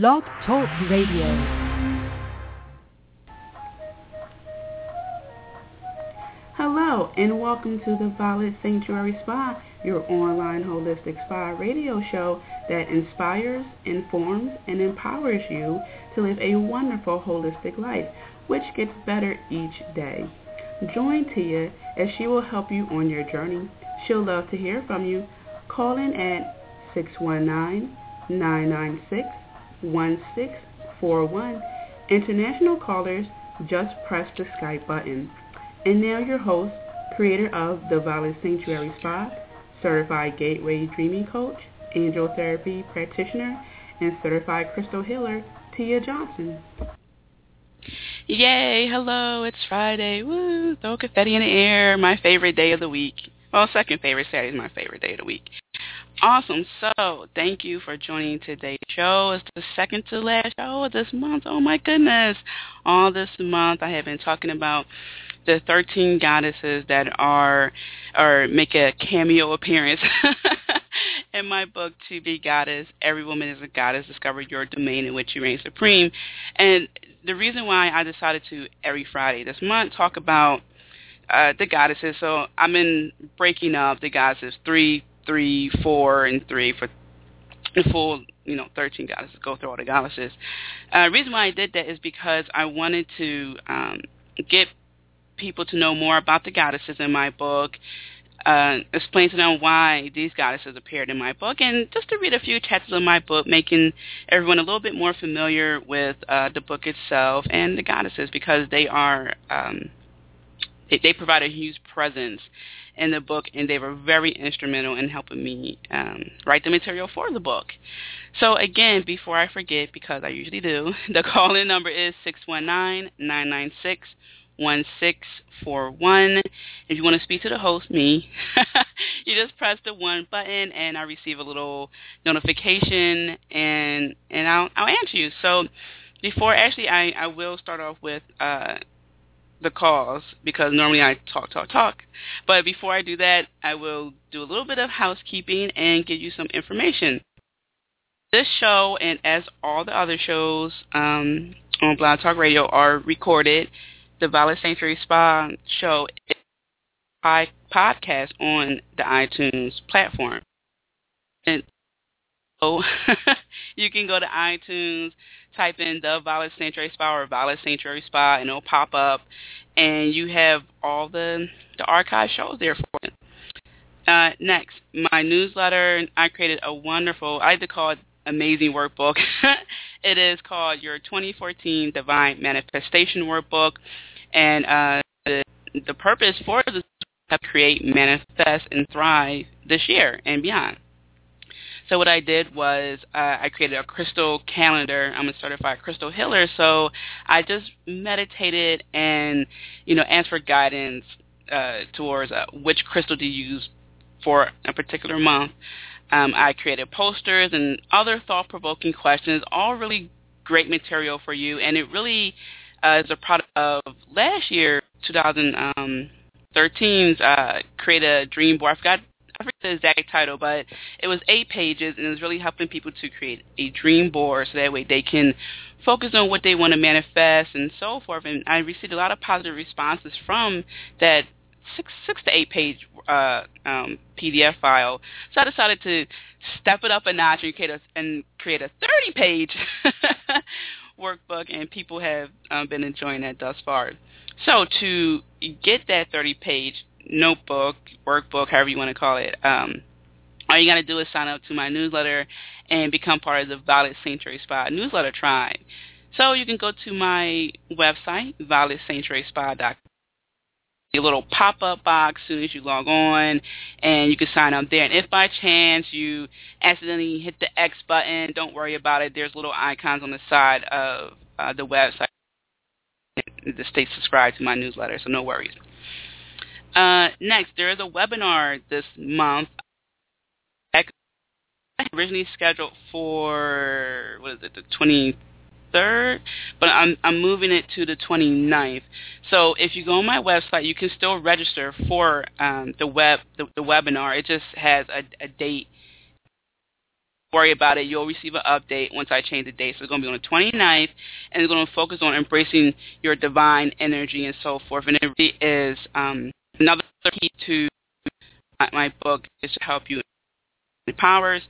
Blog Talk Radio. Hello, and welcome to the Violet Sanctuary Spa, your online holistic spa radio show that inspires, informs, and empowers you to live a wonderful holistic life, which gets better each day. Join Tia as she will help you on your journey. She'll love to hear from you. Call in at 619-996 1641. International callers, just press the Skype button. And now your host, creator of the Violet Sanctuary Spa, certified Gateway Dreaming Coach, Angel Therapy Practitioner, and certified Crystal Healer, Tia Johnson. Yay, hello, it's Friday. Woo, throw confetti in the air. My favorite day of the week. Well, second favorite Saturday is my favorite day of the week. Awesome. So thank you for joining today's show. It's the second to last show of this month. Oh my goodness. All this month I have been talking about the 13 goddesses that are or make a cameo appearance in my book to be goddess every woman is a goddess discover your domain in which you reign supreme and the reason why i decided to every friday this month talk about uh, the goddesses so i'm in breaking up the goddesses three three, four, and three for the full, you know, 13 goddesses, go through all the goddesses. Uh, the reason why I did that is because I wanted to um, get people to know more about the goddesses in my book, uh, explain to them why these goddesses appeared in my book, and just to read a few chapters of my book, making everyone a little bit more familiar with uh, the book itself and the goddesses because they are um, they, provide a huge presence in the book, and they were very instrumental in helping me um, write the material for the book. So again, before I forget, because I usually do, the call-in number is 619-996 1641. If you want to speak to the host, me, you just press the one button and I receive a little notification and and I'll I'll answer you. So before actually I, I will start off with uh, the calls because normally I talk, talk, talk. But before I do that, I will do a little bit of housekeeping and give you some information. This show, and as all the other shows um, on Blog Talk Radio, are recorded. The Violet Sanctuary Spa show is a podcast on the iTunes platform. And so you can go to iTunes, type in the Violet Sanctuary Spa or Violet Sanctuary Spa, and it'll pop up, and you have all the the archive shows there for you. Uh, next, my newsletter. I created a wonderful. I like to call it amazing workbook. it is called your 2014 Divine Manifestation Workbook, and uh, the the purpose for this is to create, manifest, and thrive this year and beyond. So what I did was uh, I created a crystal calendar. I'm a certified crystal healer, so I just meditated and you know asked for guidance uh, towards uh, which crystal to use for a particular month. Um, I created posters and other thought-provoking questions, all really great material for you, and it really uh, is a product of last year, 2013's uh, Create a Dream Board. I forgot I forget the exact title, but it was eight pages, and it was really helping people to create a dream board so that way they can focus on what they want to manifest and so forth. And I received a lot of positive responses from that six six to eight page uh, um, PDF file. So I decided to step it up a notch and create a, and create a 30 page workbook, and people have um, been enjoying that thus far. So to get that 30 page notebook, workbook, however you want to call it, um, all you got to do is sign up to my newsletter and become part of the Violet Sanctuary Spa newsletter tribe. So you can go to my website, violetsanctuaryspa.com. A little pop-up box as soon as you log on, and you can sign up there. And if by chance you accidentally hit the X button, don't worry about it. There's little icons on the side of uh, the website that stay subscribed to my newsletter, so no worries. Uh, next, there is a webinar this month. Originally scheduled for what is it, the 23rd, but I'm I'm moving it to the 29th. So if you go on my website, you can still register for um, the web the, the webinar. It just has a, a date worry about it. You'll receive an update once I change the date. So it's going to be on the 29th, and it's going to focus on embracing your divine energy and so forth. And it really is um, another key to my book is to help you powers.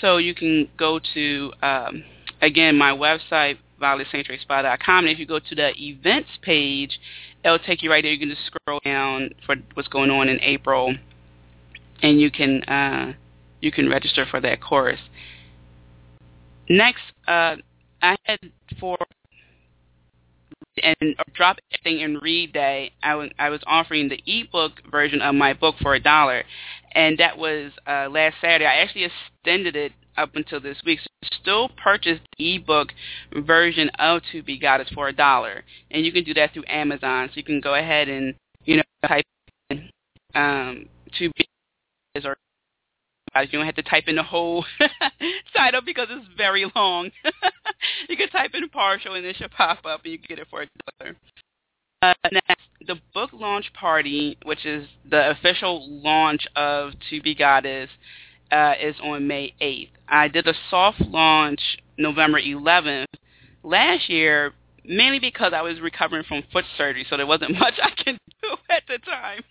So you can go to, um, again, my website, violetsanctuaryspa.com, and if you go to the events page, it'll take you right there. You can just scroll down for what's going on in April, and you can uh, you can register for that course. Next, uh, I had for and drop everything and read day. I, w- I was offering the ebook version of my book for a dollar, and that was uh, last Saturday. I actually extended it up until this week. So still purchase the ebook version of To Be Goddess for a dollar, and you can do that through Amazon. So you can go ahead and you know type in um, To Be Goddess or you don't have to type in the whole title because it's very long. you can type in partial and it should pop up and you can get it for a dollar. Uh, next, the book launch party, which is the official launch of To Be Goddess, uh, is on May 8th. I did a soft launch November 11th last year, mainly because I was recovering from foot surgery, so there wasn't much I can do at the time.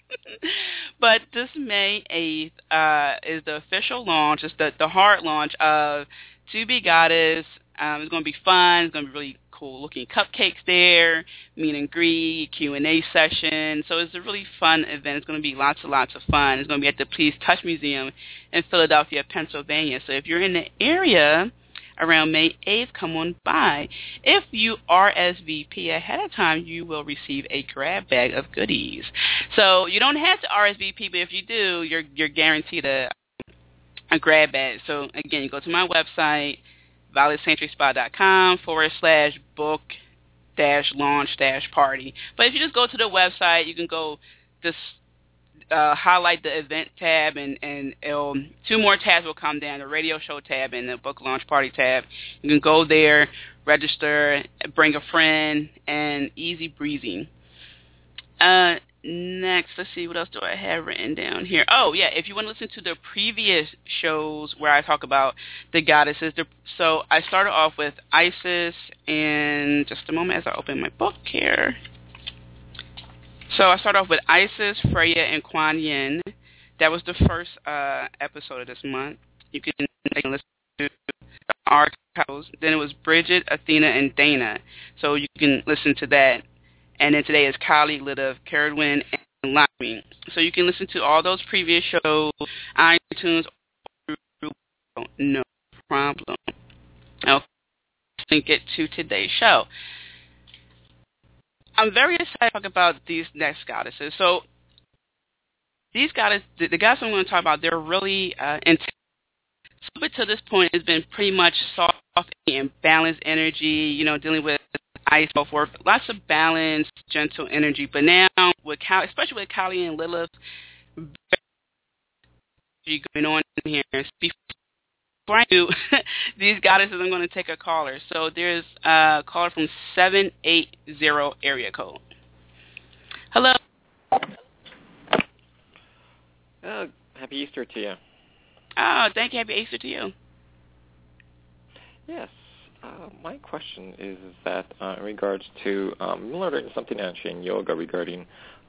but this May 8th uh, is the official launch, it's the, the hard launch of To Be Goddess. Um, it's going to be fun. It's going to be really cool looking cupcakes there, meet and greet, Q&A session. So it's a really fun event. It's going to be lots and lots of fun. It's going to be at the Please Touch Museum in Philadelphia, Pennsylvania. So if you're in the area around May 8th, come on by. If you RSVP ahead of time, you will receive a grab bag of goodies. So you don't have to RSVP, but if you do, you're you're guaranteed a a grab bag. So again, you go to my website, violetsanctuaryspa.com forward slash book dash launch dash party. But if you just go to the website, you can go just uh, highlight the event tab and, and two more tabs will come down, the radio show tab and the book launch party tab. You can go there, register, bring a friend, and easy breezy. Uh, next, let's see, what else do I have written down here? Oh, yeah, if you want to listen to the previous shows where I talk about the goddesses, so I started off with Isis, and just a moment as I open my book here. So I start off with Isis, Freya, and Kuan Yin. That was the first uh, episode of this month. You can listen to the archives. Then it was Bridget, Athena, and Dana. So you can listen to that. And then today is Kali, Lilith, Cerridwen, and Lakshmi. So you can listen to all those previous shows, iTunes, no problem. Okay, let's get to today's show. I'm very excited to talk about these next goddesses. So these goddesses, the, the goddesses I'm going to talk about, they're really uh, intense. Up to this point, it's been pretty much soft and balanced energy, you know, dealing with ice, so forth. Lots of balanced, gentle energy. But now, with especially with Kali and Lilith, going on in here. Before I do these goddesses, I'm going to take a caller. So there's a caller from 780 area code. Hello. Uh, happy Easter to you. Oh, thank you. Happy Easter to you. Yes. Uh, my question is, is that uh, in regards to um, learning something actually in yoga regarding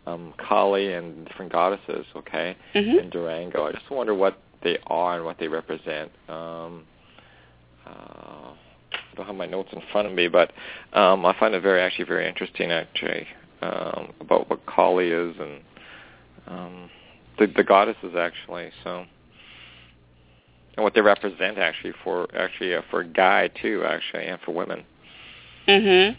um, Kali and different goddesses, okay, mm-hmm. in Durango. I just wonder what they are and what they represent. Um, uh, I don't have my notes in front of me, but um, I find it very, actually, very interesting, actually, um, about what Kali is and um, the, the goddesses, actually. So, and what they represent, actually, for actually uh, for a guy too, actually, and for women. Mhm.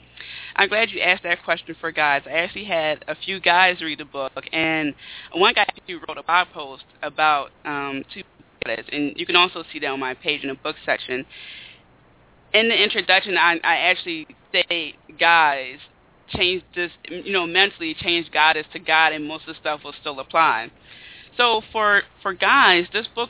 I'm glad you asked that question for guys. I actually had a few guys read the book, and one guy who wrote a blog post about um, two and you can also see that on my page in the book section. In the introduction, I, I actually say, guys, change this, you know, mentally change goddess to God, and most of the stuff will still apply. So for for guys, this book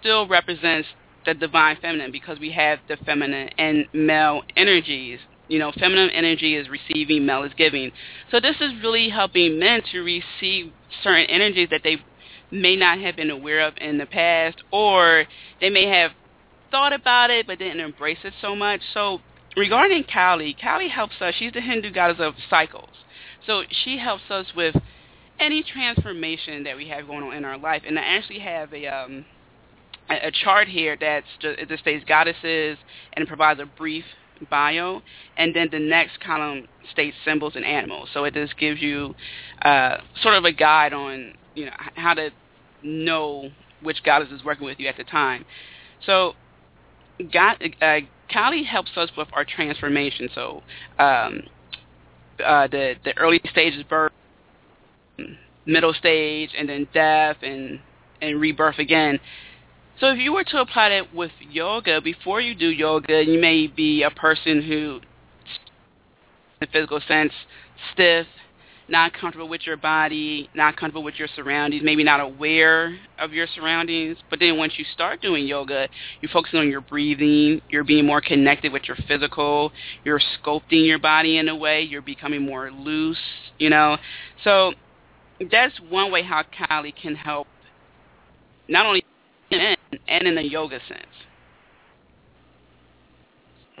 still represents the divine feminine because we have the feminine and male energies you know, feminine energy is receiving, male is giving. So this is really helping men to receive certain energies that they may not have been aware of in the past, or they may have thought about it but didn't embrace it so much. So regarding Kali, Kali helps us. She's the Hindu goddess of cycles. So she helps us with any transformation that we have going on in our life. And I actually have a um, a chart here that's just, it just states goddesses and it provides a brief bio, and then the next column states symbols and animals. So it just gives you uh, sort of a guide on you know how to know which goddess is working with you at the time. So God, uh, Kali helps us with our transformation. So um, uh, the the early stages birth, middle stage, and then death and and rebirth again. So if you were to apply that with yoga, before you do yoga, you may be a person who, in physical sense, stiff, not comfortable with your body, not comfortable with your surroundings, maybe not aware of your surroundings. But then once you start doing yoga, you're focusing on your breathing, you're being more connected with your physical, you're sculpting your body in a way, you're becoming more loose, you know. So that's one way how Kali can help not only and in a yoga sense.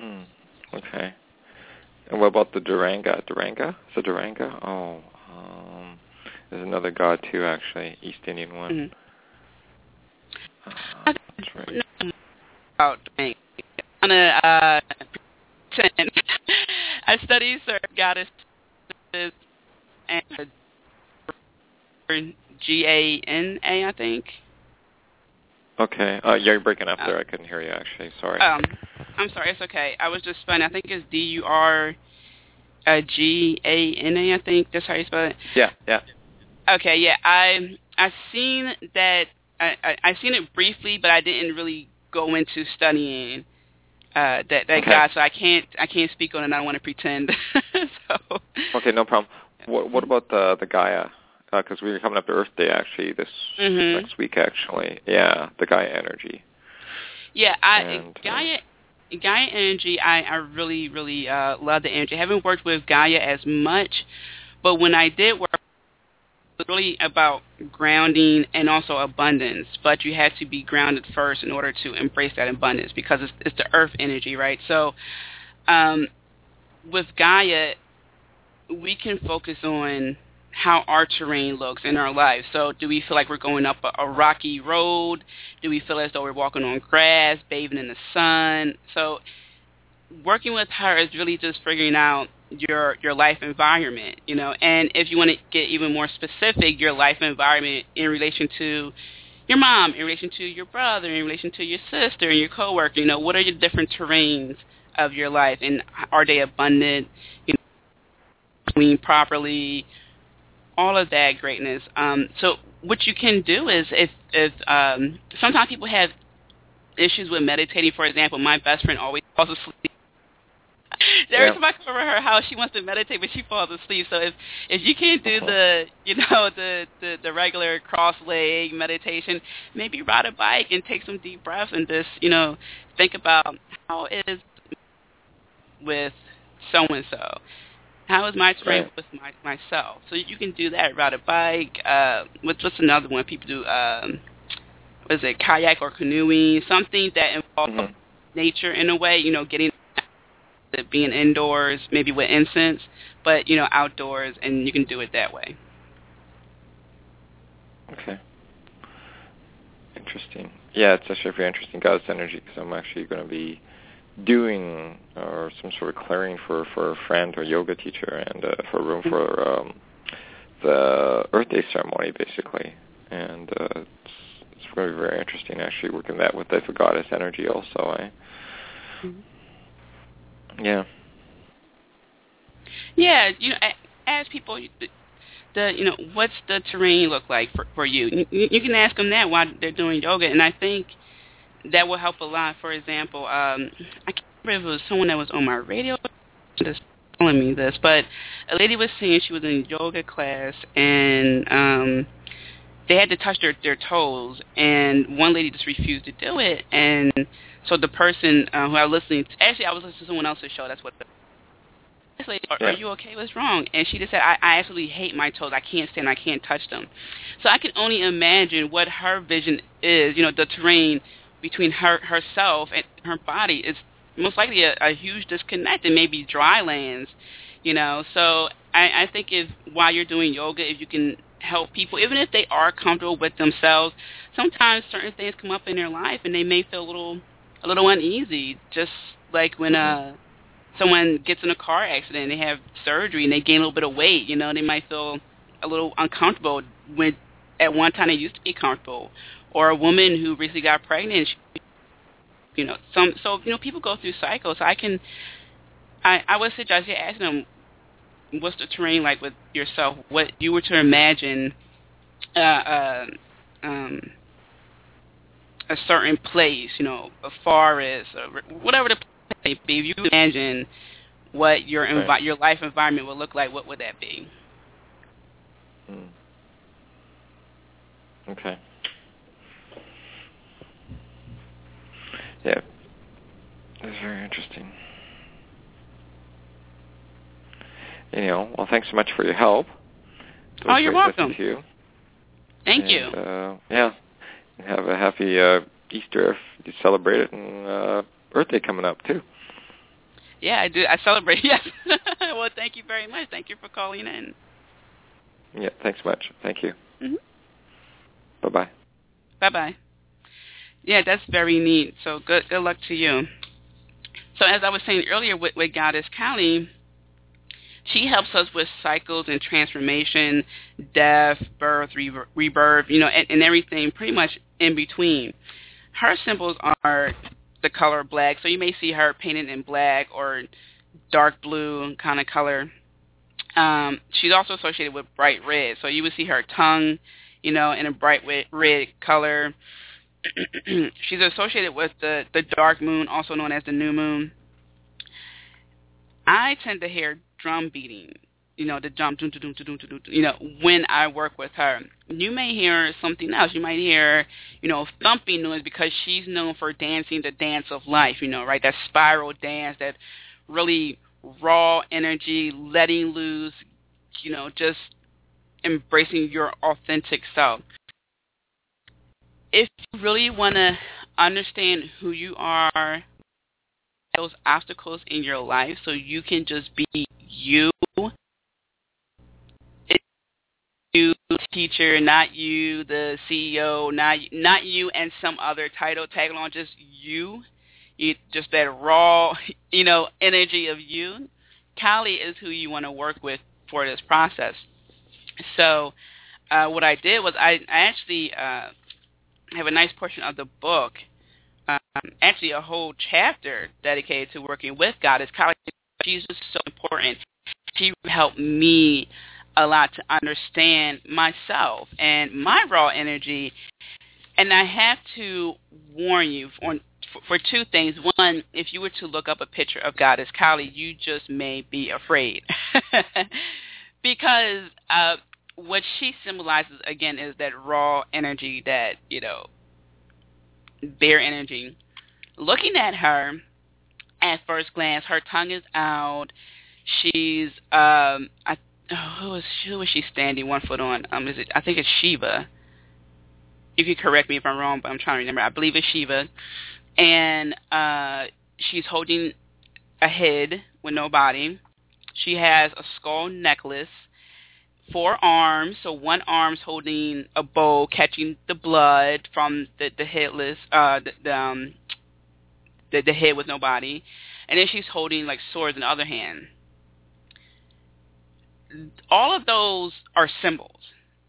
Mm, okay. And what about the Duranga? Duranga? Is it Duranga? Oh, um, there's another god too, actually, East Indian one. Mm-hmm. Uh, that's right. About Duranga. On a uh, I study certain goddesses and G A N A, I think. Okay. Uh, you're breaking up there. I couldn't hear you actually. Sorry. Um, I'm sorry. It's okay. I was just spelling. I think it's D U R uh, G A N A. I think that's how you spell it. Yeah. Yeah. Okay. Yeah. I I seen that. I, I I seen it briefly, but I didn't really go into studying uh, that that Okay. guy. So I can't I can't speak on it. I don't want to pretend. so. Okay. No problem. What What about the the Gaia? Because we were coming up to Earth Day actually this Mhm. next week. Actually, yeah, the Gaia energy. Yeah, I And, uh, Gaia Gaia energy. I I really really uh, love the energy. I haven't worked with Gaia as much, but when I did work, it was really about grounding and also abundance. But you had to be grounded first in order to embrace that abundance because it's it's the Earth energy, right? So, um, with Gaia, we can focus on how our terrain looks in our lives. So do we feel like we're going up a, a rocky road? Do we feel as though we're walking on grass, bathing in the sun? So working with her is really just figuring out your your life environment, you know. And if you want to get even more specific, your life environment in relation to your mom, in relation to your brother, in relation to your sister and your coworker, you know, what are your different terrains of your life and are they abundant, you know, clean properly, all of that greatness. Um, so what you can do is if if um, sometimes people have issues with meditating. For example, my best friend always falls asleep. Every Yeah. time I come over her house, she wants to meditate, but she falls asleep. So if if you can't do the you know the the, the regular cross leg meditation, maybe ride a bike and take some deep breaths and just you know think about how is with so and so. How is my terrain Right. with my, myself? So you can do that. Ride a bike. Uh, what's what's another one people do? Um, what is it kayak or canoeing? Something that involves Mhm. nature in a way. You know, getting being indoors, maybe with incense, but you know, outdoors, and you can do it that way. Okay. Interesting. Yeah, it's actually very interesting goddess energy because I'm actually going to be doing or some sort of clearing for for a friend or yoga teacher and uh, for a room for um, the Earth Day ceremony basically, and uh, it's it's going to be very interesting actually working that with the goddess energy also. I yeah. Yeah, you know, a- ask people the, the you know what's the terrain look like for for you. You, you can ask them that while they're doing yoga, and I think that will help a lot. For example, um, I can't remember if it was someone that was on my radio just telling me this, but a lady was saying she was in yoga class and um they had to touch their their toes, and one lady just refused to do it, and so the person uh, who I was listening to, actually I was listening to someone else's show. That's what the this lady, are, are you okay? What's wrong? And she just said, I, I absolutely hate my toes. I can't stand. I can't touch them. So I can only imagine what her vision is. You know, the terrain between her herself and her body is most likely a, a huge disconnect and maybe dry lands, you know. So I, I think if while you're doing yoga, if you can help people, even if they are comfortable with themselves, sometimes certain things come up in their life and they may feel a little a little uneasy. Just like when uh someone gets in a car accident and they have surgery and they gain a little bit of weight, you know, they might feel a little uncomfortable when at one time they used to be comfortable. Or a woman who recently got pregnant, she, you know, some so you know people go through cycles. I can, I I would suggest you ask them, what's the terrain like with yourself? What you were to imagine, uh, uh um, a certain place, you know, a forest, or whatever the place may be. If you imagine what your envi- right. your life environment would look like, what would that be? Hmm. Okay. Yeah. That's very interesting. You know, well, thanks so much for your help. Oh, you're welcome. To you. Thank and, you. Uh, yeah. Have a happy uh, Easter if you celebrate it, and uh, birthday coming up too. Yeah, I do. I celebrate. Yes. well, thank you very much. Thank you for calling in. Yeah. Thanks much. Thank you. Mm-hmm. Bye bye. Bye bye. Yeah, that's very neat. So good good luck to you. So as I was saying earlier with, with Goddess Kali, she helps us with cycles and transformation, death, birth, re- rebirth, you know, and, and everything pretty much in between. Her symbols are the color black, so you may see her painted in black or dark blue kind of color. Um, she's also associated with bright red, so you would see her tongue you know, in a bright red color. She's associated with the, the dark moon, also known as the new moon. I tend to hear drum beating, you know, the drum, doom, doom, doom, doom, you know, when I work with her. You may hear something else. You might hear, you know, thumping noise because she's known for dancing the dance of life, you know, right? That spiral dance, that really raw energy, letting loose, you know, just embracing your authentic self. If you really want to understand who you are, those obstacles in your life, so you can just be you, It's you teacher, not you the CEO, not not you and some other title tag along, just you, you just that raw, you know, energy of you. Kali is who you want to work with for this process. So uh, what I did was I, I actually uh, have a nice portion of the book, um, actually a whole chapter dedicated to working with Goddess Kali. Jesus is so important. She helped me a lot to understand myself and my raw energy. And I have to warn you on for, for two things. One, if you were to look up a picture of Goddess Kali, you just may be afraid. because uh, what she symbolizes again is that raw energy, that you know, bare energy. Looking at her at first glance, her tongue is out. She's um, I, oh, who is who is she standing one foot on? Um, is it? I think it's Shiva. You can correct me if I'm wrong, but I'm trying to remember. I believe it's Shiva, and uh, she's holding a head with no body. She has a skull necklace four arms. So one arm's holding a bowl, catching the blood from the the headless, uh, the, the um, the, the head with no body, and then she's holding like swords in the other hand. All of those are symbols.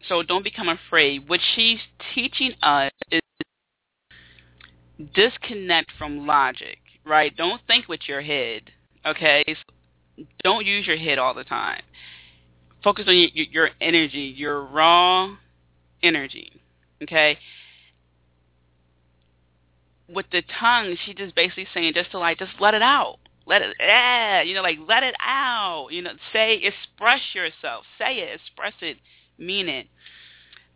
So don't become afraid. What she's teaching us is disconnect from logic, right? Don't think with your head, okay? Don't use your head all the time focus on your, energy, your raw energy. Okay. With the tongue, she just basically saying just to like just let it out, let it, yeah, you know, like let it out. You know, say, express yourself, say it, express it, mean it.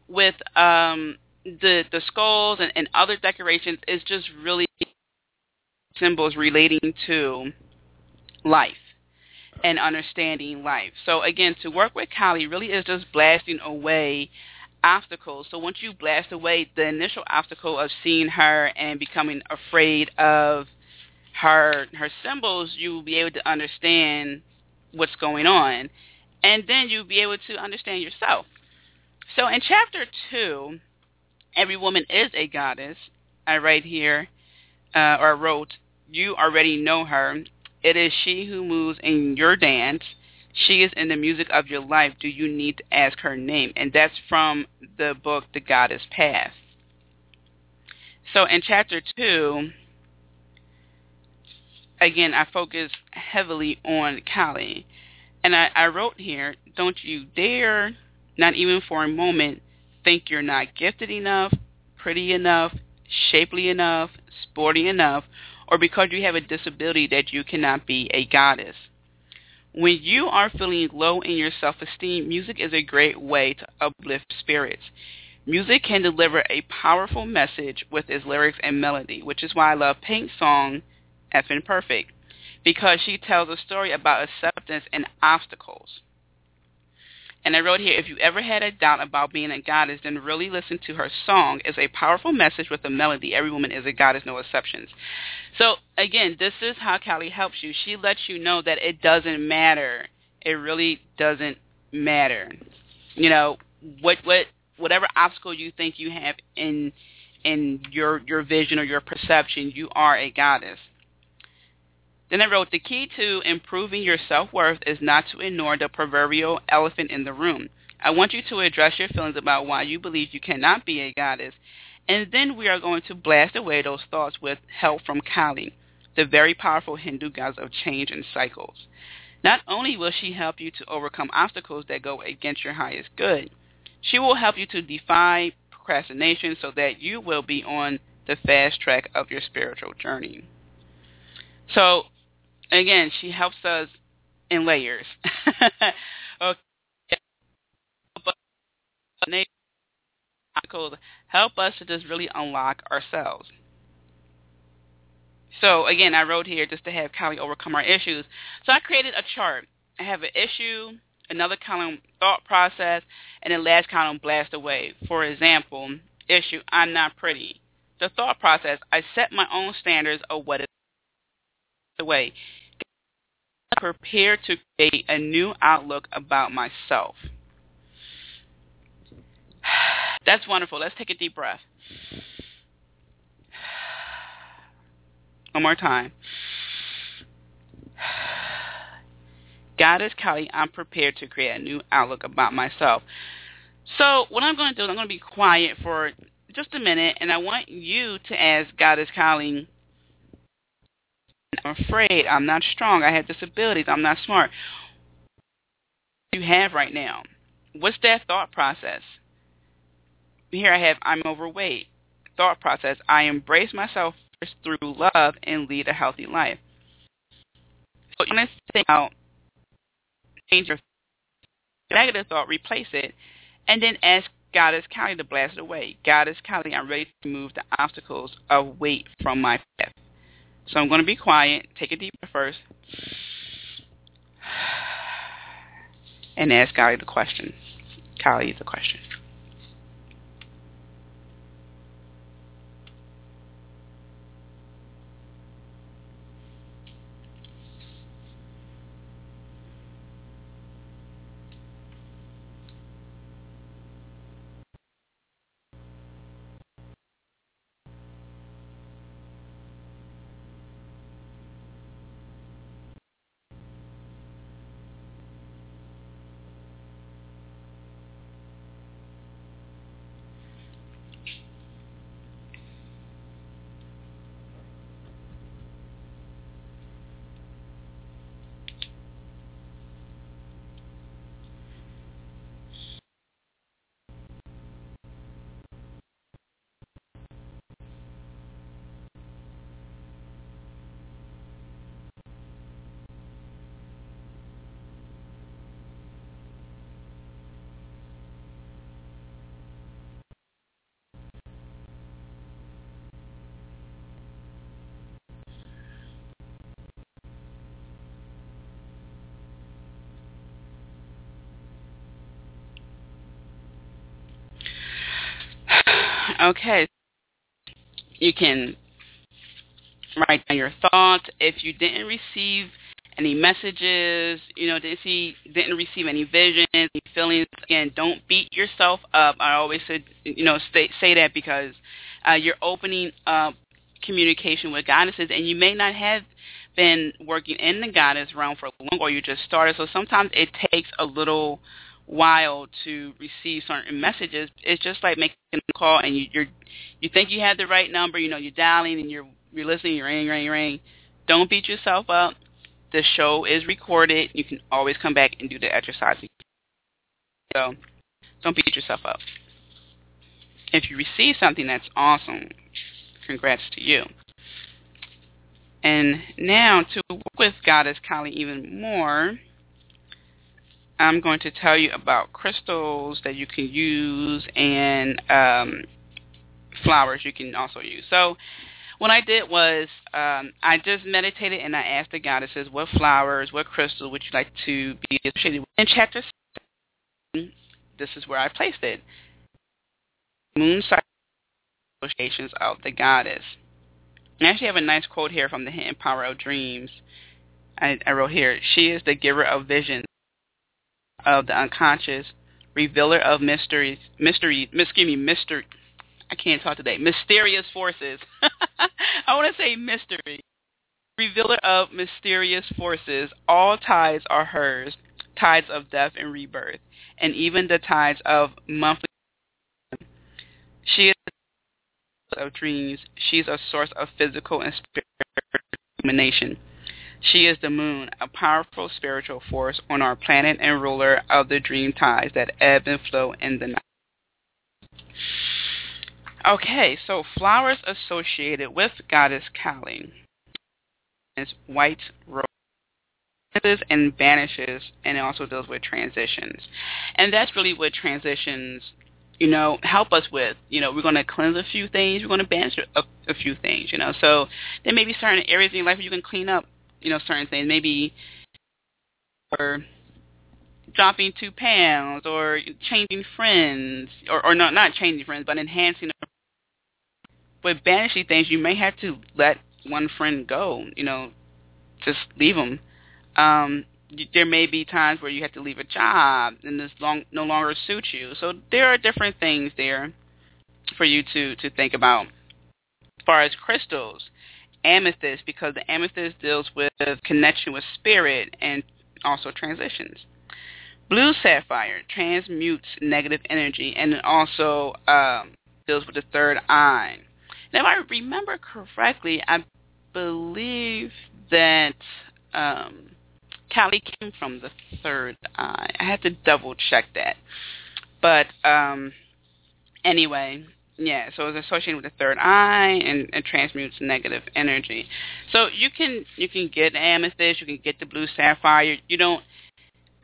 With um, the the skulls and, and other decorations, is just really symbols relating to life and understanding life. So again, to work with Kali really is just blasting away obstacles. So once you blast away the initial obstacle of seeing her and becoming afraid of her her symbols, you will be able to understand what's going on, and then you'll be able to understand yourself. So in chapter two, every woman is a goddess. I write here, uh, or wrote, you already know her. It is she who moves in your dance. She is in the music of your life. Do you need to ask her name? And that's from the book The Goddess Path. So in chapter two, again, I focus heavily on Kali. And I, I wrote here, don't you dare, not even for a moment, think you're not gifted enough, pretty enough, shapely enough, sporty enough, or because you have a disability that you cannot be a goddess. When you are feeling low in your self-esteem, music is a great way to uplift spirits. Music can deliver a powerful message with its lyrics and melody, which is why I love Pink's song, Effin' Perfect, because she tells a story about acceptance and obstacles. And I wrote here, if you ever had a doubt about being a goddess, then really listen to her song. It's a powerful message with a melody. Every woman is a goddess, no exceptions. So again, this is how Kali helps you. She lets you know that it doesn't matter. It really doesn't matter. You know, what what whatever obstacle you think you have in in your your vision or your perception, you are a goddess. Then I wrote, the key to improving your self-worth is not to ignore the proverbial elephant in the room. I want you to address your feelings about why you believe you cannot be a goddess. And then we are going to blast away those thoughts with help from Kali, the very powerful Hindu goddess of change and cycles. Not only will she help you to overcome obstacles that go against your highest good, she will help you to defy procrastination so that you will be on the fast track of your spiritual journey. So again, she helps us in layers. okay. Help us to just really unlock ourselves. So again, I wrote here just to have Kali overcome our issues. So I created a chart. I have an issue, another column thought process, and the last column blast away. For example, issue, I'm not pretty. The thought process, I set my own standards of what is the way prepare to create a new outlook about myself. That's wonderful. Let's take a deep breath. One more time. Goddess Kali, I'm prepared to create a new outlook about myself. So what I'm going to do is I'm going to be quiet for just a minute, and I want you to ask Goddess Kali I'm afraid. I'm not strong. I have disabilities. I'm not smart. You have right now. What's that thought process? Here I have I'm overweight. Thought process. I embrace myself first through love and lead a healthy life. So you want to think out change your negative thought, replace it, and then ask Goddess Kali to blast it away. Goddess Kali, I'm ready to move the obstacles of weight from my path. So I'm going to be quiet, take a deep breath first, and ask Kylie the question. Kali the question. Okay. You can write down your thoughts. If you didn't receive any messages, you know, didn't see, didn't receive any visions, any feelings. Again, don't beat yourself up. I always said, you know, say, say that because uh, you're opening up communication with goddesses, and you may not have been working in the goddess realm for long, or you just started. So sometimes it takes a little while to receive certain messages. It's just like making a call, and you, you're you think you have the right number. You know, you're dialing, and you're you're listening. You're ring, ring, ring. Don't beat yourself up the show is recorded. You can always come back and do the exercise. So don't beat yourself up. If you receive something that's awesome, congrats to you. And now to work with Goddess Kali even more, I'm going to tell you about crystals that you can use and um, flowers you can also use. So what I did was um, I just meditated and I asked the goddesses what flowers, what crystals would you like to be associated with. In chapter seven, this is where I placed it. Moon associations of the goddess. I actually have a nice quote here from the Hidden Power of Dreams. I, I wrote here, she is the giver of visions of the unconscious, revealer of mysteries, mystery, excuse me, mystery, I can't talk today. Mysterious forces. I want to say mystery. Revealer of mysterious forces. All tides are hers. Tides of death and rebirth. And even the tides of monthly. She is of dreams. She's a source of physical and spiritual illumination. She is the moon, a powerful spiritual force on our planet and ruler of the dream tides that ebb and flow in the night. Okay, so flowers associated with Goddess Kali is white roses and banishes, and it also deals with transitions. And that's really what transitions, you know, help us with. You know, we're going to cleanse a few things, we're going to banish a, a few things, you know. So there may be certain areas in your life where you can clean up, you know, certain things. Maybe or dropping two pounds or changing friends or, or not not changing friends but enhancing with banishing things, you may have to let one friend go. You know, just leave them. Um, there may be times where you have to leave a job and this long no longer suits you. So there are different things there for you to to think about. As far as crystals, amethyst because the amethyst deals with connection with spirit and also transitions. Blue sapphire transmutes negative energy and it also um, deals with the third eye. Now, if I remember correctly, I believe that um, Kali came from the third eye. I had to double check that. But um, anyway, yeah, so it's associated with the third eye and, and transmutes negative energy. So you can you can get amethyst, you can get the blue sapphire. You don't.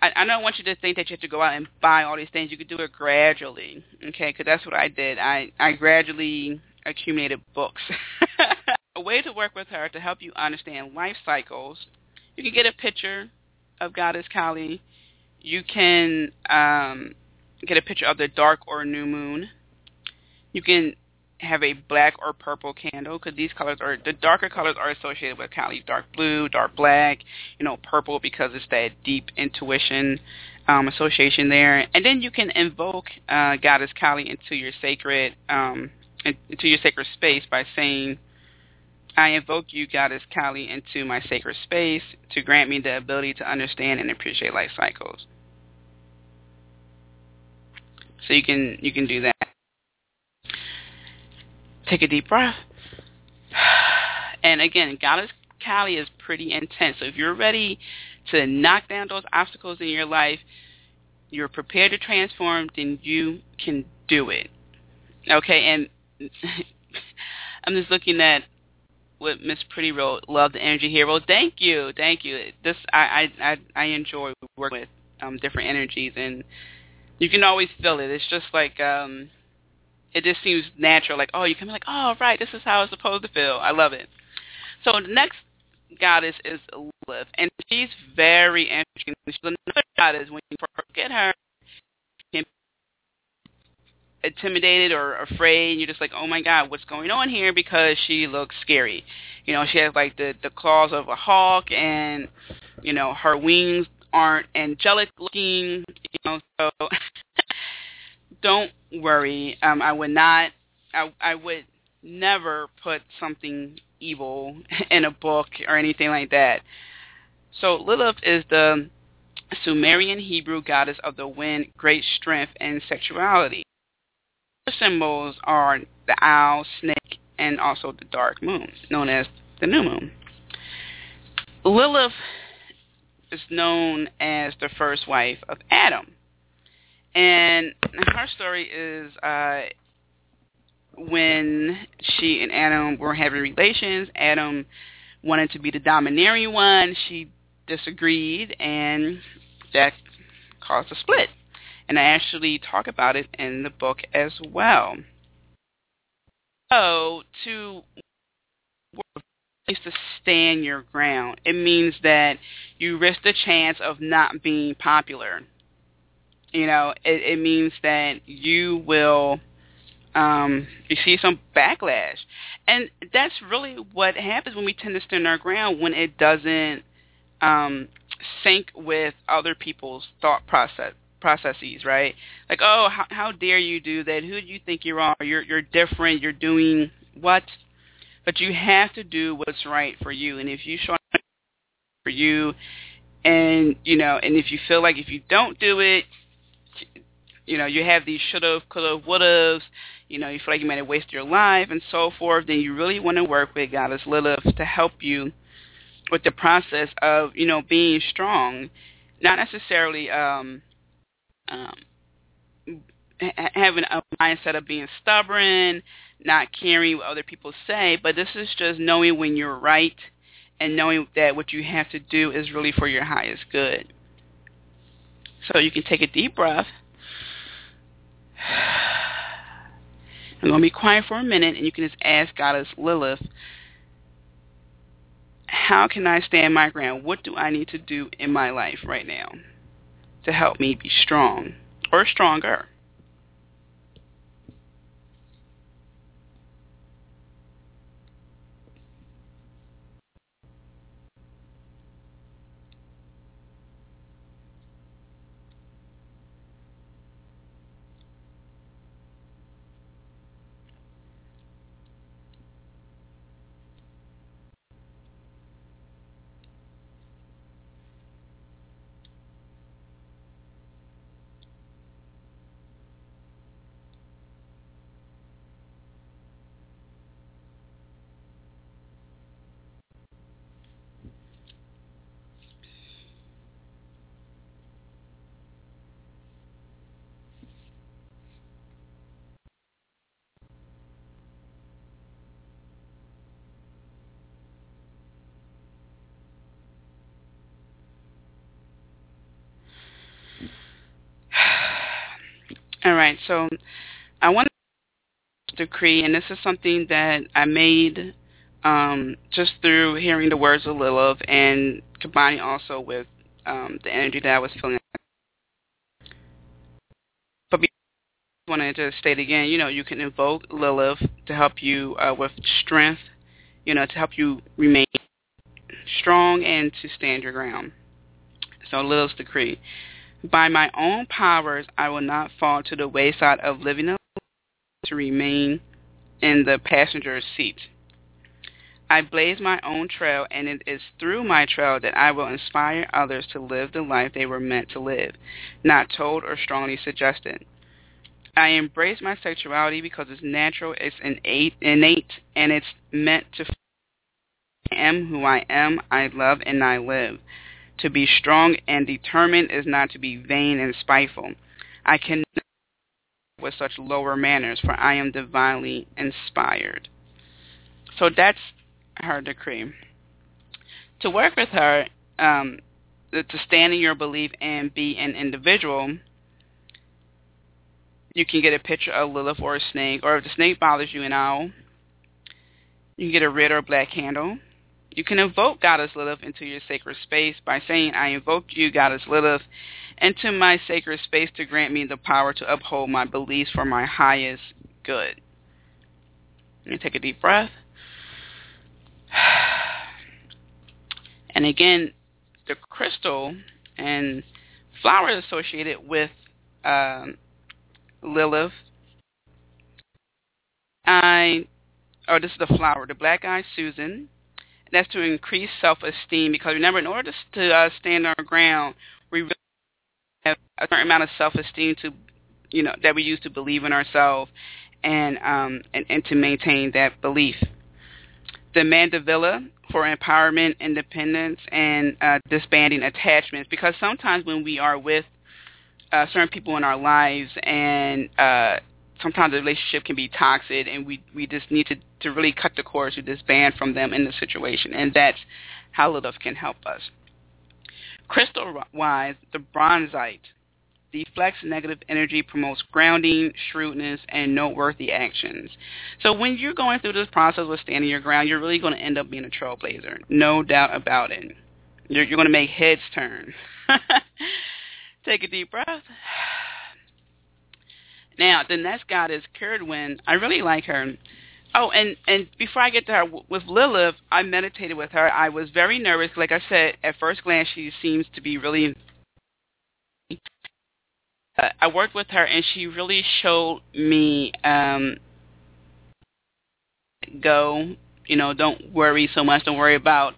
I, I don't want you to think that you have to go out and buy all these things. You could do it gradually, okay? Because that's what I did. I I gradually accumulated books. a way to work with her to help you understand life cycles. You can get a picture of Goddess Kali. You can um, get a picture of the dark or new moon. You can have a black or purple candle because these colors are the darker colors are associated with Kali, dark blue, dark black, you know, purple because it's that deep intuition um, association there. And then you can invoke uh, Goddess Kali into your sacred um, into your sacred space by saying, I invoke you, Goddess Kali, into my sacred space to grant me the ability to understand and appreciate life cycles. So you can you can do that. Take a deep breath. And again, Goddess Kali is pretty intense. So if you're ready to knock down those obstacles in your life, you're prepared to transform, then you can do it. Okay, and I'm just looking at what Miss Pretty wrote. Love the energy here. Well, thank you, thank you. This I I I, I enjoy working with um, different energies, and you can always feel it. It's just like um, it just seems natural. Like oh, you come in like oh right, this is how it's supposed to feel. I love it. So the next goddess is Lilith, and she's very interesting. She's another goddess. When you forget her, intimidated or afraid. And you're just like, oh my god, what's going on here? Because she looks scary. You know, she has like the the claws of a hawk, and you know her wings aren't angelic looking. You know, so don't worry. Um, I would not. I I would never put something evil in a book or anything like that. So Lilith is the Sumerian Hebrew goddess of the wind, great strength, and sexuality. Her symbols are the owl, snake, and also the dark moon, known as the new moon. Lilith is known as the first wife of Adam. And her story is uh, when she and Adam were having relations, Adam wanted to be the domineering one. She disagreed, and that caused a split. And I actually talk about it in the book as well. So to to stand your ground. It means that you risk the chance of not being popular. You know, it, it means that you will um, receive some backlash. And that's really what happens when we tend to stand our ground when it doesn't um, sync with other people's thought process processes, right? Like, oh, how, how dare you do that? Who do you think you are? You're you're different. You're doing what? But you have to do what's right for you. And if you show for you, and you know, and if you feel like if you don't do it, you know, you have these shoulda, coulda, would've, You know, you feel like you might have wasted your life and so forth. Then you really want to work with Goddess Lilith to help you with the process of you know being strong, not necessarily um, um, having a mindset of being stubborn, not caring what other people say, but this is just knowing when you're right and knowing that what you have to do is really for your highest good. So you can take a deep breath. I'm going to be quiet for a minute and you can just ask Goddess Lilith, how can I stand my ground? What do I need to do in my life right now to help me be strong or stronger? All right, so I want to decree, and this is something that I made um, just through hearing the words of Lilith and combining also with um, the energy that I was feeling. But I wanted to state again, you know, you can invoke Lilith to help you uh, with strength, you know, to help you remain strong and to stand your ground. So Lilith's decree. By my own powers, I will not fall to the wayside of living a to remain in the passenger's seat. I blaze my own trail, and it is through my trail that I will inspire others to live the life they were meant to live, not told or strongly suggested. I embrace my sexuality because it's natural, it's innate, innate and it's meant to. I am who I am, I love, and I live. To be strong and determined is not to be vain and spiteful. I cannot with such lower manners, for I am divinely inspired. So that's her decree. To work with her, um, to stand in your belief and be an individual, you can get a picture of Lilith or a snake, or if the snake bothers you, an owl. You can get a red or black candle. You can invoke Goddess Lilith into your sacred space by saying, I invoke you, Goddess Lilith, into my sacred space to grant me the power to uphold my beliefs for my highest good. Let me take a deep breath. And again, the crystal and flowers associated with um, Lilith. I, oh, this is the flower, the black eyed Susan. That's to increase self-esteem because remember, in order to, to uh, stand our ground, we really have a certain amount of self-esteem to, you know, that we use to believe in ourselves and um, and, and to maintain that belief. The mandevilla for empowerment, independence, and uh, disbanding attachments. Because sometimes when we are with uh, certain people in our lives, and uh, sometimes the relationship can be toxic, and we we just need to to really cut the cords to disband from them in the situation, and that's how Lilith can help us. Crystal-wise, the bronzite deflects negative energy, promotes grounding, shrewdness, and noteworthy actions. So when you're going through this process of standing your ground, you're really going to end up being a trailblazer. No doubt about it. You're, you're going to make heads turn. Take a deep breath. Now, the next goddess, Cerridwen, I really like her. Oh, and and before I get to her, with Lilith, I meditated with her. I was very nervous. Like I said, at first glance, she seems to be really uh, I worked with her, and she really showed me um, go. You know, don't worry so much. Don't worry about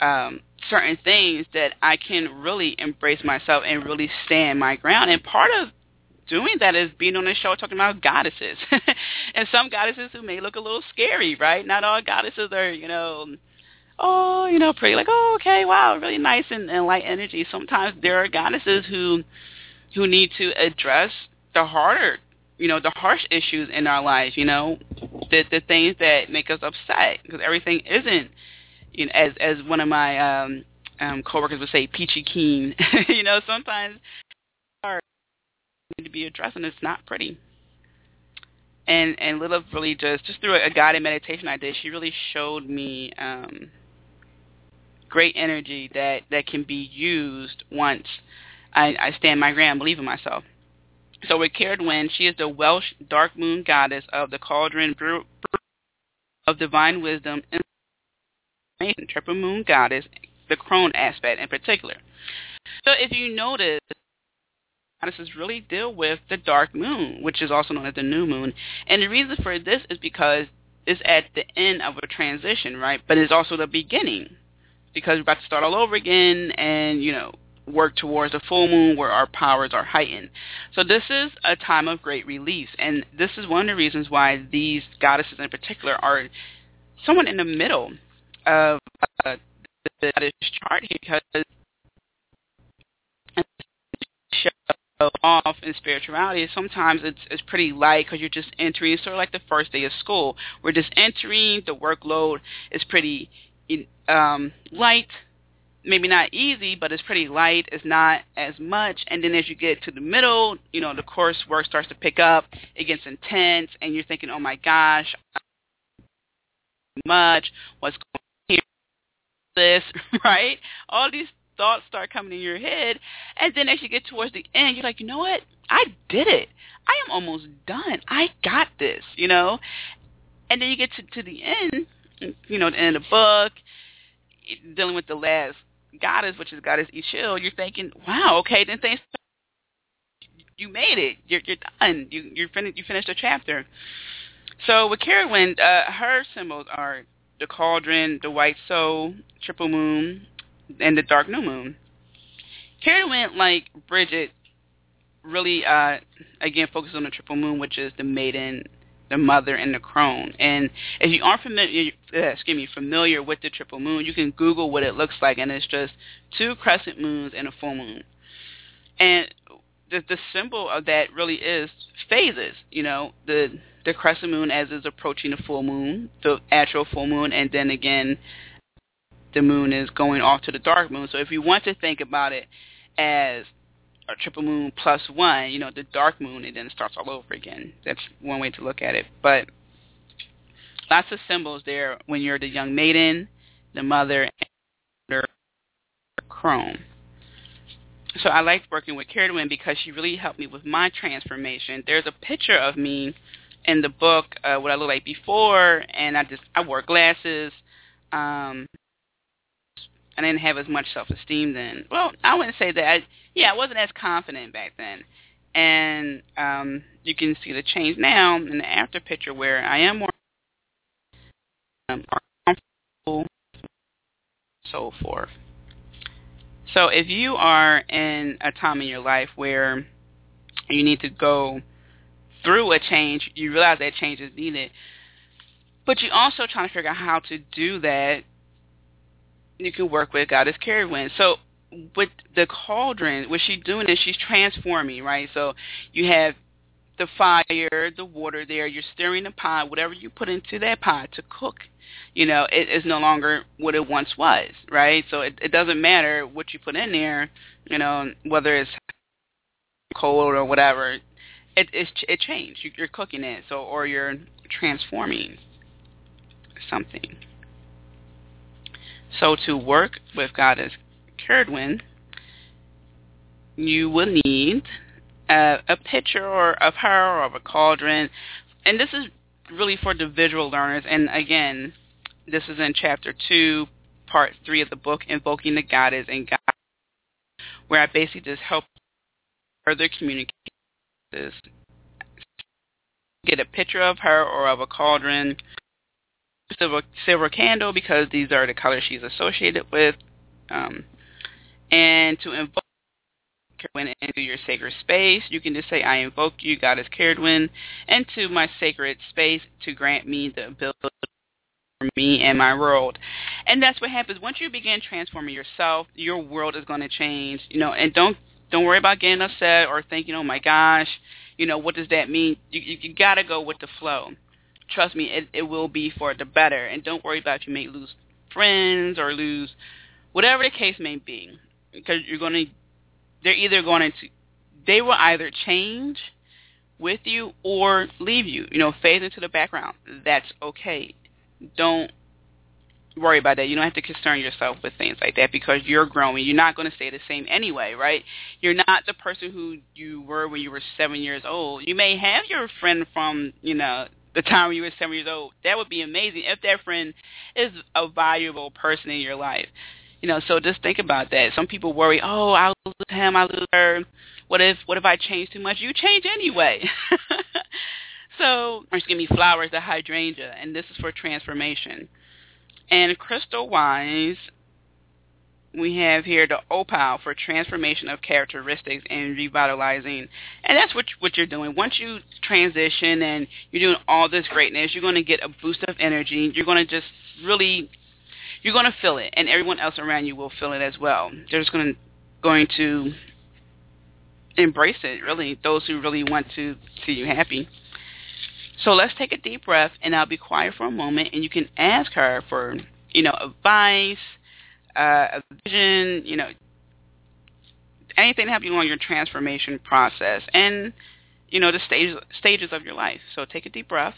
um, certain things that I can really embrace myself and really stand my ground. And part of doing that is being on the show talking about goddesses. and some goddesses who may look a little scary, right? Not all goddesses are, you know, oh, you know, pretty like, oh, okay, wow, really nice and, and light energy. Sometimes there are goddesses who who need to address the harder, you know, the harsh issues in our lives, you know, the the things that make us upset because everything isn't, you know, as as one of my um, um, coworkers would say, peachy keen. you know, sometimes need to be addressed and it's not pretty. And and Lilith really just just through a guided meditation I did, she really showed me um, great energy that that can be used once I, I stand my ground, believe in myself. So with Cerridwen, she is the Welsh dark moon goddess of the cauldron of divine wisdom and triple moon goddess, the crone aspect in particular. So if you notice, goddesses really deal with the dark moon, which is also known as the new moon. And the reason for this is because it's at the end of a transition, right? But it's also the beginning because we're about to start all over again and, you know, work towards a full moon where our powers are heightened. So this is a time of great release, and this is one of the reasons why these goddesses in particular are somewhat in the middle of uh, the goddess chart because off in spirituality sometimes it's it's pretty light because you're just entering sort of like the first day of school we're just entering the workload is pretty um light maybe not easy, but it's pretty light. It's not as much. And then as you get to the middle, you know, the coursework starts to pick up. It gets intense, and you're thinking, oh my gosh, much. What's going on here? This, right? All these thoughts start coming in your head. And then as you get towards the end, you're like, you know what? I did it. I am almost done. I got this, you know? And then you get to, to the end, you know, the end of the book, dealing with the last goddess, which is goddess Ixchel, you're thinking, wow, okay, then things you made it. You're you're done. You you finished you finished a chapter. So with Cerridwen, uh, her symbols are the cauldron, the white sow, triple moon, and the dark new moon. Cerridwen, like Bridget, really uh, again focuses on the triple moon, which is the maiden the mother and the crone. And if you aren't familiar, uh, excuse me, familiar with the triple moon, you can Google what it looks like, and it's just two crescent moons and a full moon. And the the symbol of that really is phases. You know, the the crescent moon as is approaching the full moon, the actual full moon, and then again, the moon is going off to the dark moon. So if you want to think about it as a triple moon plus one, you know, the dark moon, and then it starts all over again. That's one way to look at it. But lots of symbols there when you're the young maiden, the mother, and crone. So I liked working with Cerridwen because she really helped me with my transformation. There's a picture of me in the book, uh, what I looked like before, and I just I wore glasses. Um, I didn't have as much self-esteem then. Well, I wouldn't say that. I, yeah, I wasn't as confident back then. And um, you can see the change now in the after picture where I am more um, comfortable, so forth. So if you are in a time in your life where you need to go through a change, you realize that change is needed, but you also trying to figure out how to do that, you can work with Goddess Cerridwen. So with the cauldron, what she's doing is she's transforming, right? So you have the fire, the water there. You're stirring the pot. Whatever you put into that pot to cook, you know, it is no longer what it once was, right? So it, it doesn't matter what you put in there, you know, whether it's cold or whatever. It it, it changed. You're cooking it, so or you're transforming something. So to work with Goddess Cerridwen, you will need a, a picture or of her or of a cauldron. And this is really for the visual learners. And again, this is in chapter 2, part 3 of the book, Invoking the Goddess and God, where I basically just help further communicate this. Get a picture of her or of a cauldron, silver, silver candle because these are the colors she's associated with, um, and to invoke Cerridwen into your sacred space. You can just say, I invoke you, Goddess Cerridwen, into my sacred space to grant me the ability for me and my world. And that's what happens. Once you begin transforming yourself, your world is going to change. You know, and don't don't worry about getting upset or thinking, oh my gosh, you know, what does that mean? You, you, you got to go with the flow. Trust me, it, it will be for the better. And don't worry about you may lose friends or lose whatever the case may be because you're going to they're either going to they will either change with you or leave you. You know, fade into the background. That's okay. Don't worry about that. You don't have to concern yourself with things like that because you're growing. You're not going to stay the same anyway, right? You're not the person who you were when you were seven years old. You may have your friend from, you know, the time when you were seven years old. That would be amazing if that friend is a valuable person in your life. You know, so just think about that. Some people worry, oh, I'll lose him, I'll lose her. What if what if I change too much? You change anyway. so or give me flowers, the hydrangea, and this is for transformation. And crystal wise, we have here the opal for transformation of characteristics and revitalizing. And that's what what you're doing. Once you transition and you're doing all this greatness, you're going to get a boost of energy. You're going to just really you're going to feel it, and everyone else around you will feel it as well. They're just going to going to embrace it. Really, those who really want to see you happy. So let's take a deep breath, and I'll be quiet for a moment, and you can ask her for you know advice, uh, vision, you know anything to help you along your transformation process, and you know the stages stages of your life. So take a deep breath.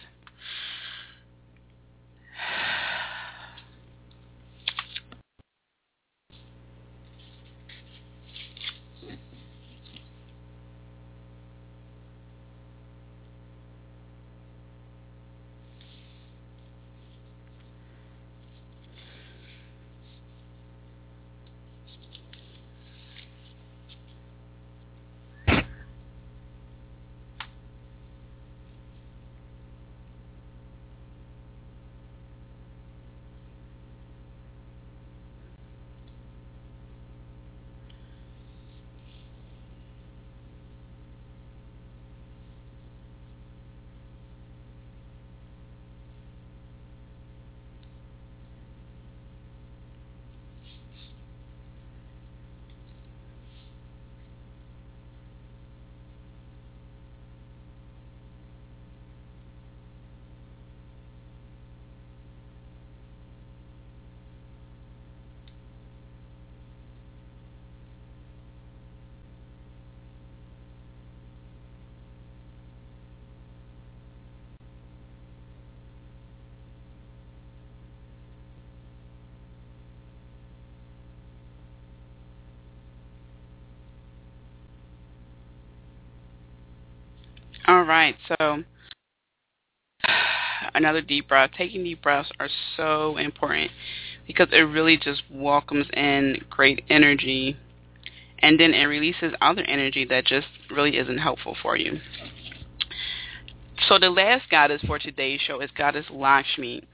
Right, so another deep breath. Taking deep breaths are so important because it really just welcomes in great energy and then it releases other energy that just really isn't helpful for you. So the last goddess for today's show is goddess Lakshmi.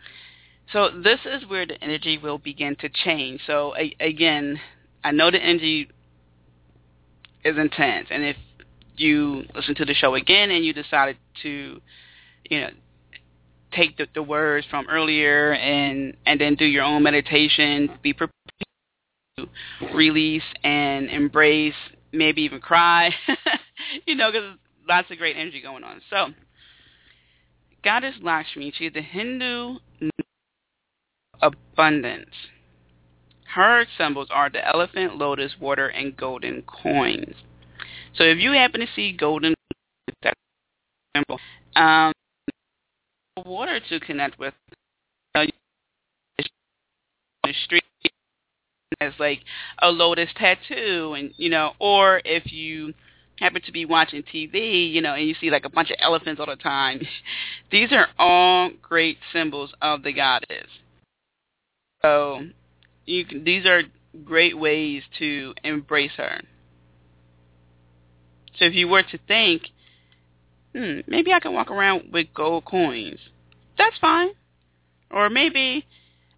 So this is where the energy will begin to change. So again, I know the energy is intense, and if you listen to the show again and you decided to, you know, take the, the words from earlier and and then do your own meditation, be prepared to release and embrace, maybe even cry, you know, because lots of great energy going on. So, Goddess Lakshmi, she's the Hindu abundance. Her symbols are the elephant, lotus, water, and golden coins. So if you happen to see golden um, water to connect with uh, the street as like a lotus tattoo and you know or if you happen to be watching TV, you know, and you see like a bunch of elephants all the time. These are all great symbols of the goddess. So you can, these are great ways to embrace her. So if you were to think, hmm, maybe I can walk around with gold coins, that's fine. Or maybe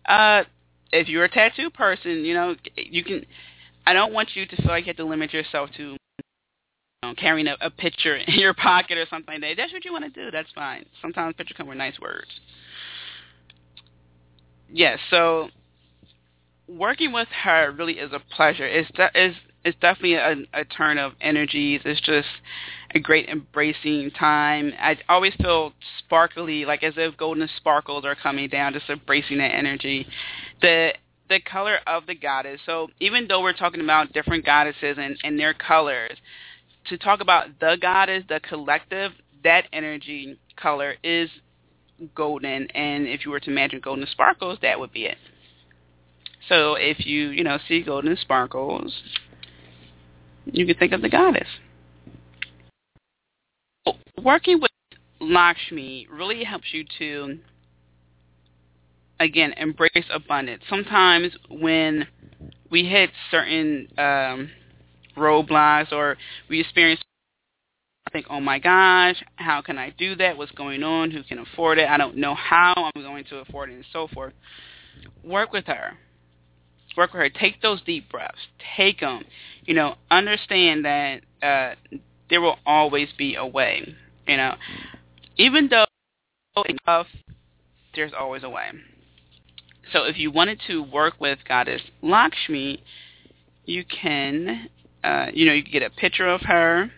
uh, if you're a tattoo person, you know, you can. I don't want you to feel like you have to limit yourself to you know, carrying a, a picture in your pocket or something like that. That's what you want to do. That's fine. Sometimes pictures come with nice words. Yes. so working with her really is a pleasure. It's it's, it's definitely a, a turn of energies. It's just a great embracing time. I always feel sparkly, like as if golden sparkles are coming down, just embracing that energy. The the color of the goddess. So even though we're talking about different goddesses and, and their colors, to talk about the goddess, the collective, that energy color is golden. And if you were to imagine golden sparkles, that would be it. So if you, you know, see golden sparkles, you can think of the goddess. Working with Lakshmi really helps you to, again, embrace abundance. Sometimes when we hit certain um, roadblocks or we experience I think, oh my gosh, how can I do that? What's going on? Who can afford it? I don't know how I'm going to afford it and so forth. Work with her work with her. Take those deep breaths. Take them. You know, understand that uh, there will always be a way. You know, even though tough, there's always a way. So if you wanted to work with Goddess Lakshmi, you can, uh, you know, you can get a picture of her,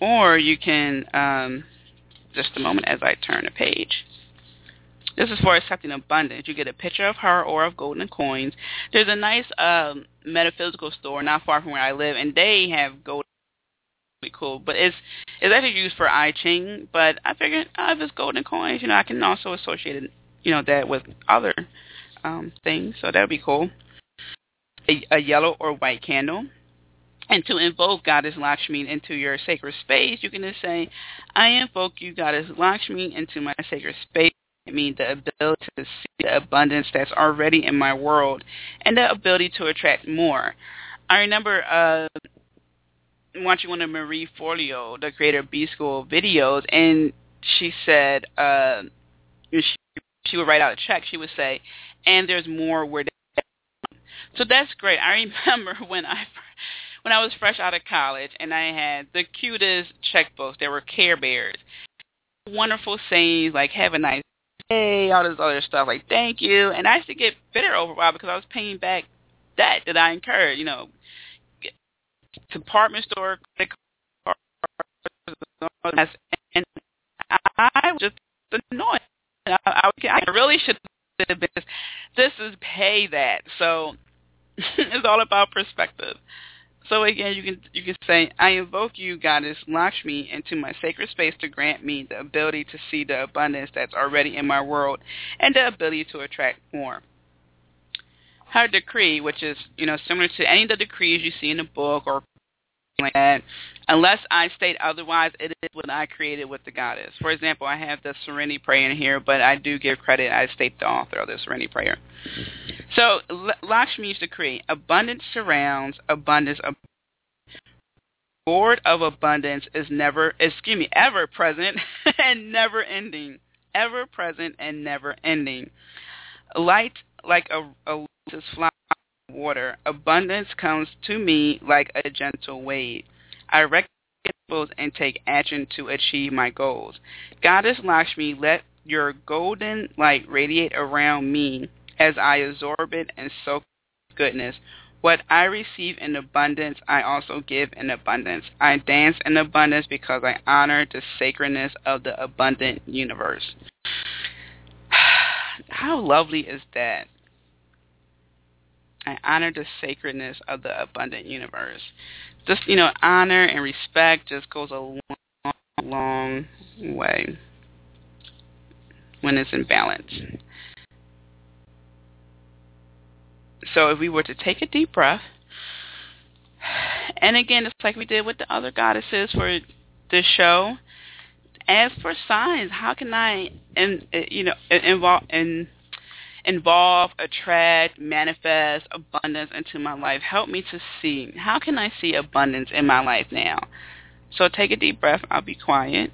or you can, um, just a moment as I turn a page. This is for accepting abundance. You get a picture of her or of golden coins. There's a nice um, metaphysical store not far from where I live, and they have gold. Be cool, but it's it's actually used for I Ching. But I figured oh, if it's golden coins, you know, I can also associate it, you know, that with other um, things. So that would be cool. A, a yellow or white candle. And to invoke Goddess Lakshmi into your sacred space, you can just say, I invoke you, Goddess Lakshmi, into my sacred space me the ability to see the abundance that's already in my world and the ability to attract more. I remember uh, watching one of Marie Forleo, the creator of B School videos, and she said uh, she, she would write out a check. She would say, and there's more where so that's great. I remember when I when I was fresh out of college and I had the cutest checkbooks. There were Care Bears. Wonderful sayings like "Have a nice hey, all this other stuff, like thank you. And I used to get bitter over while because I was paying back debt that I incurred, you know, department store credit cards, and I was just annoyed. I, I, I really should have been. This is pay that. So it's all about perspective. So again, you can you can say, I invoke you, Goddess Lakshmi, into my sacred space to grant me the ability to see the abundance that's already in my world and the ability to attract more. Her decree, which is you know similar to any of the decrees you see in the book or like that. Unless I state otherwise, it is what I created with the goddess. For example, I have the Serenity Prayer in here, but I do give credit. I state the author of the Serenity Prayer. So Lakshmi used to create abundance surrounds, abundance. Ab- Board of abundance is never, excuse me, ever present and never ending. Ever present and never ending. Light like a, a lotus flower water. Abundance comes to me like a gentle wave. I recognize and take action to achieve my goals. Goddess Lakshmi, let your golden light radiate around me as I absorb it and soak goodness. What I receive in abundance, I also give in abundance. I dance in abundance because I honor the sacredness of the abundant universe. How lovely is that? I honor the sacredness of the abundant universe. Just, you know, honor and respect just goes a long, long way when it's in balance. So if we were to take a deep breath, and again, it's like we did with the other goddesses for this show, as for signs, how can I, in, eh, you know, involve in involve, attract, manifest abundance into my life. Help me to see. How can I see abundance in my life now? So take a deep breath. I'll be quiet.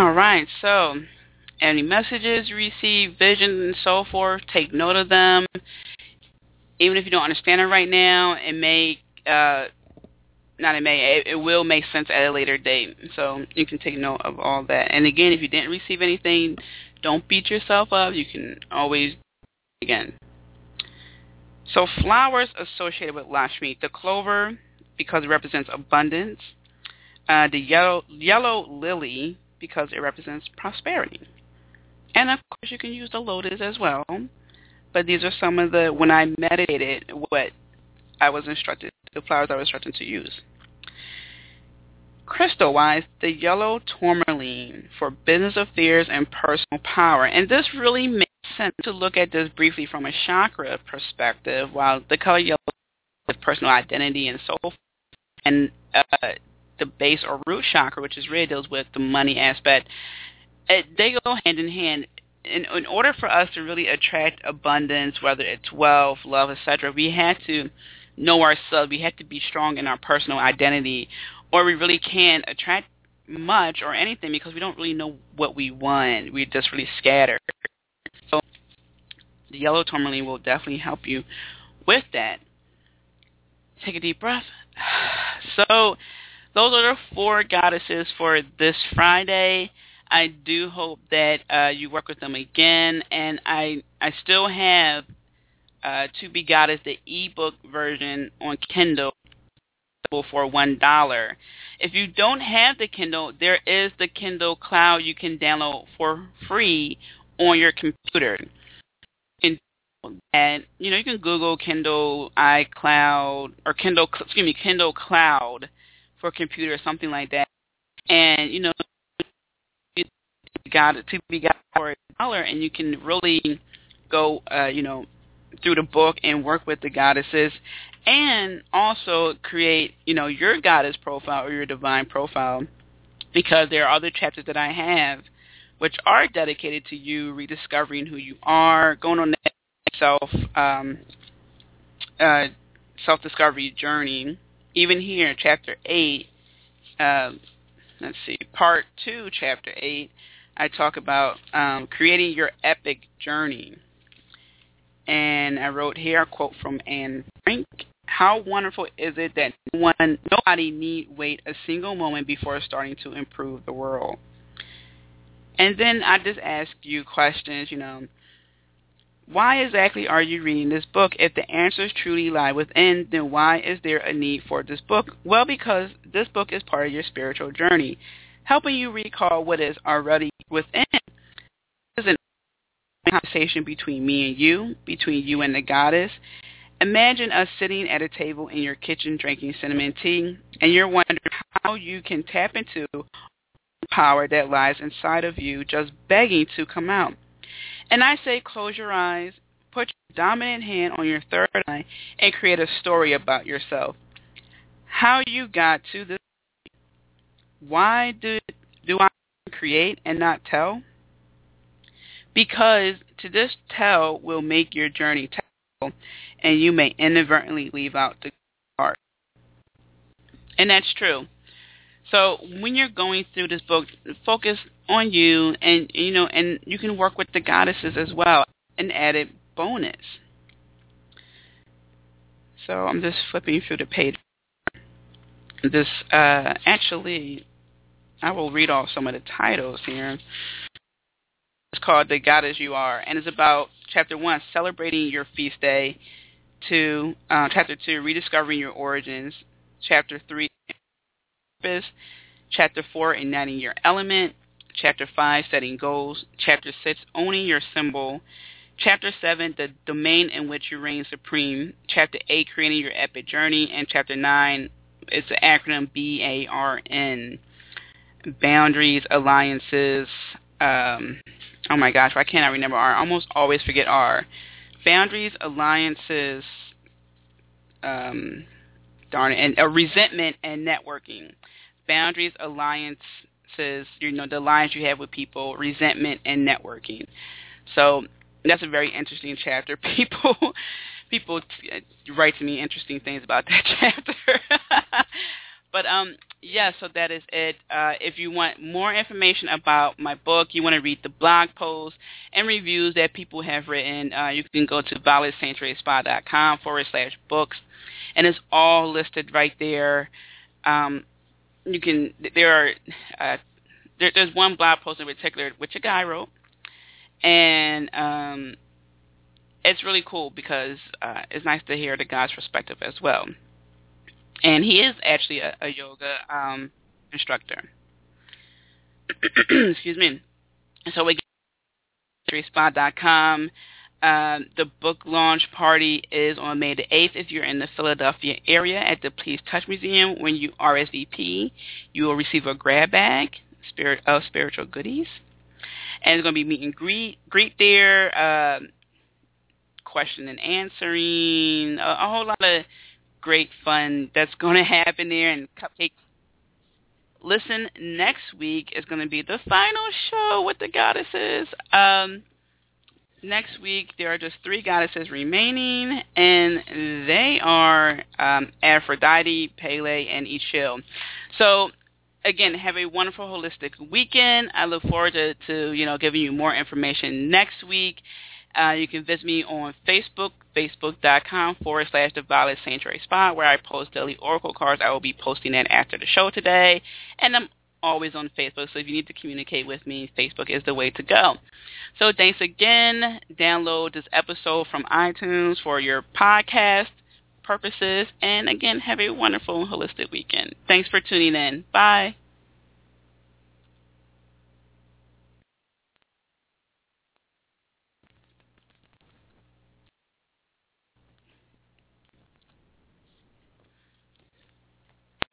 All right. So, any messages you receive, visions, and so forth, take note of them. Even if you don't understand it right now, it may, uh, not it may, it, it will make sense at a later date. So you can take note of all that. And again, if you didn't receive anything, don't beat yourself up. You can always again. So flowers associated with Lakshmi, the clover because it represents abundance, uh, the yellow yellow lily because it represents prosperity. And of course, you can use the lotus as well. But these are some of the, when I meditated, what I was instructed, the flowers I was instructed to use. Crystal-wise, the yellow tourmaline for business affairs and personal power. And this really makes sense to look at this briefly from a chakra perspective, while the color yellow is personal identity and so forth. And uh, the base or root chakra, which is really deals with the money aspect, it, they go hand in hand. In, in order for us to really attract abundance, whether it's wealth, love, etc., we have to know ourselves. We have to be strong in our personal identity, or we really can't attract much or anything because we don't really know what we want. We're just really scattered. So the yellow tourmaline will definitely help you with that. Take a deep breath. So those are the four goddesses for this Friday. I do hope that uh, you work with them again, and I I still have uh, To Be Goddess, the ebook version on Kindle for one dollar. If you don't have the Kindle, there is the Kindle Cloud you can download for free on your computer. And you know you can Google Kindle iCloud or Kindle excuse me Kindle Cloud for a computer or something like that. And, you know, God to be got for a dollar, and you can really go, uh, you know, through the book and work with the goddesses, and also create, you know, your goddess profile or your divine profile, because there are other chapters that I have which are dedicated to you rediscovering who you are, going on that self um, uh, self discovery journey. Even here, chapter eight. Uh, let's see, part two, chapter eight. I talk about um, creating your epic journey. And I wrote here a quote from Anne Frank. How wonderful is it that one, nobody need wait a single moment before starting to improve the world? And then I just ask you questions, you know, why exactly are you reading this book? If the answers truly lie within, then why is there a need for this book? Well, because this book is part of your spiritual journey, helping you recall what is already within. This is a conversation between me and you, between you and the goddess. Imagine us sitting at a table in your kitchen drinking cinnamon tea, and you're wondering how you can tap into the power that lies inside of you just begging to come out. And I say close your eyes, put your dominant hand on your third eye, and create a story about yourself. How you got to this. Why do, do I create and not tell? Because to just tell will make your journey tell, and you may inadvertently leave out the part. And that's true. So when you're going through this book, focus on you, and you know, and you can work with the goddesses as well, an added bonus. So I'm just flipping through the page. This uh, actually, I will read off some of the titles here. It's called "The Goddess You Are," and it's about chapter one, celebrating your feast day. Two, uh, chapter two, rediscovering your origins. Chapter three, purpose. Chapter 4, igniting your element. Chapter 5, setting goals. Chapter 6, owning your symbol. Chapter 7, the domain in which you reign supreme. Chapter 8, creating your epic journey. And Chapter 9, it's the acronym B-A-R-N. Boundaries, alliances. Um, oh my gosh, why can't I remember R. I almost always forget R. Boundaries, alliances, um, darn it, and a resentment and networking. Boundaries, alliances, you know, the alliance you have with people, resentment and networking. So that's a very interesting chapter. People people uh, write to me interesting things about that chapter. but um yeah, so that is it. Uh, if you want more information about my book, you want to read the blog posts and reviews that people have written, uh, you can go to violetsanctuaryspa.com forward slash books and it's all listed right there. Um, you can there are uh, there, there's one blog post in particular which a guy wrote, and um, it's really cool because uh, it's nice to hear the guy's perspective as well. And he is actually a, a yoga um, instructor. Excuse me. So we spa.com. Um, the book launch party is on May the 8th. If you're in the Philadelphia area at the Please Touch Museum, when you RSVP, you will receive a grab bag spirit of spiritual goodies. And it's going to be meet and greet, greet there, uh, question and answering, a, a whole lot of great fun that's going to happen there, and cupcakes listen next week is going to be the final show with the goddesses um next week there are just three goddesses remaining, and they are um, Aphrodite, Pele, and Ixchel. So again, have a wonderful holistic weekend. I look forward to, to you know giving you more information next week. Uh, you can visit me on Facebook, facebook.com forward slash the Violet Sanctuary Spot, where I post daily oracle cards. I will be posting that after the show today. And I'm always on Facebook. So if you need to communicate with me, Facebook is the way to go. So thanks again. Download this episode from iTunes for your podcast purposes. And again, have a wonderful holistic weekend. Thanks for tuning in. Bye.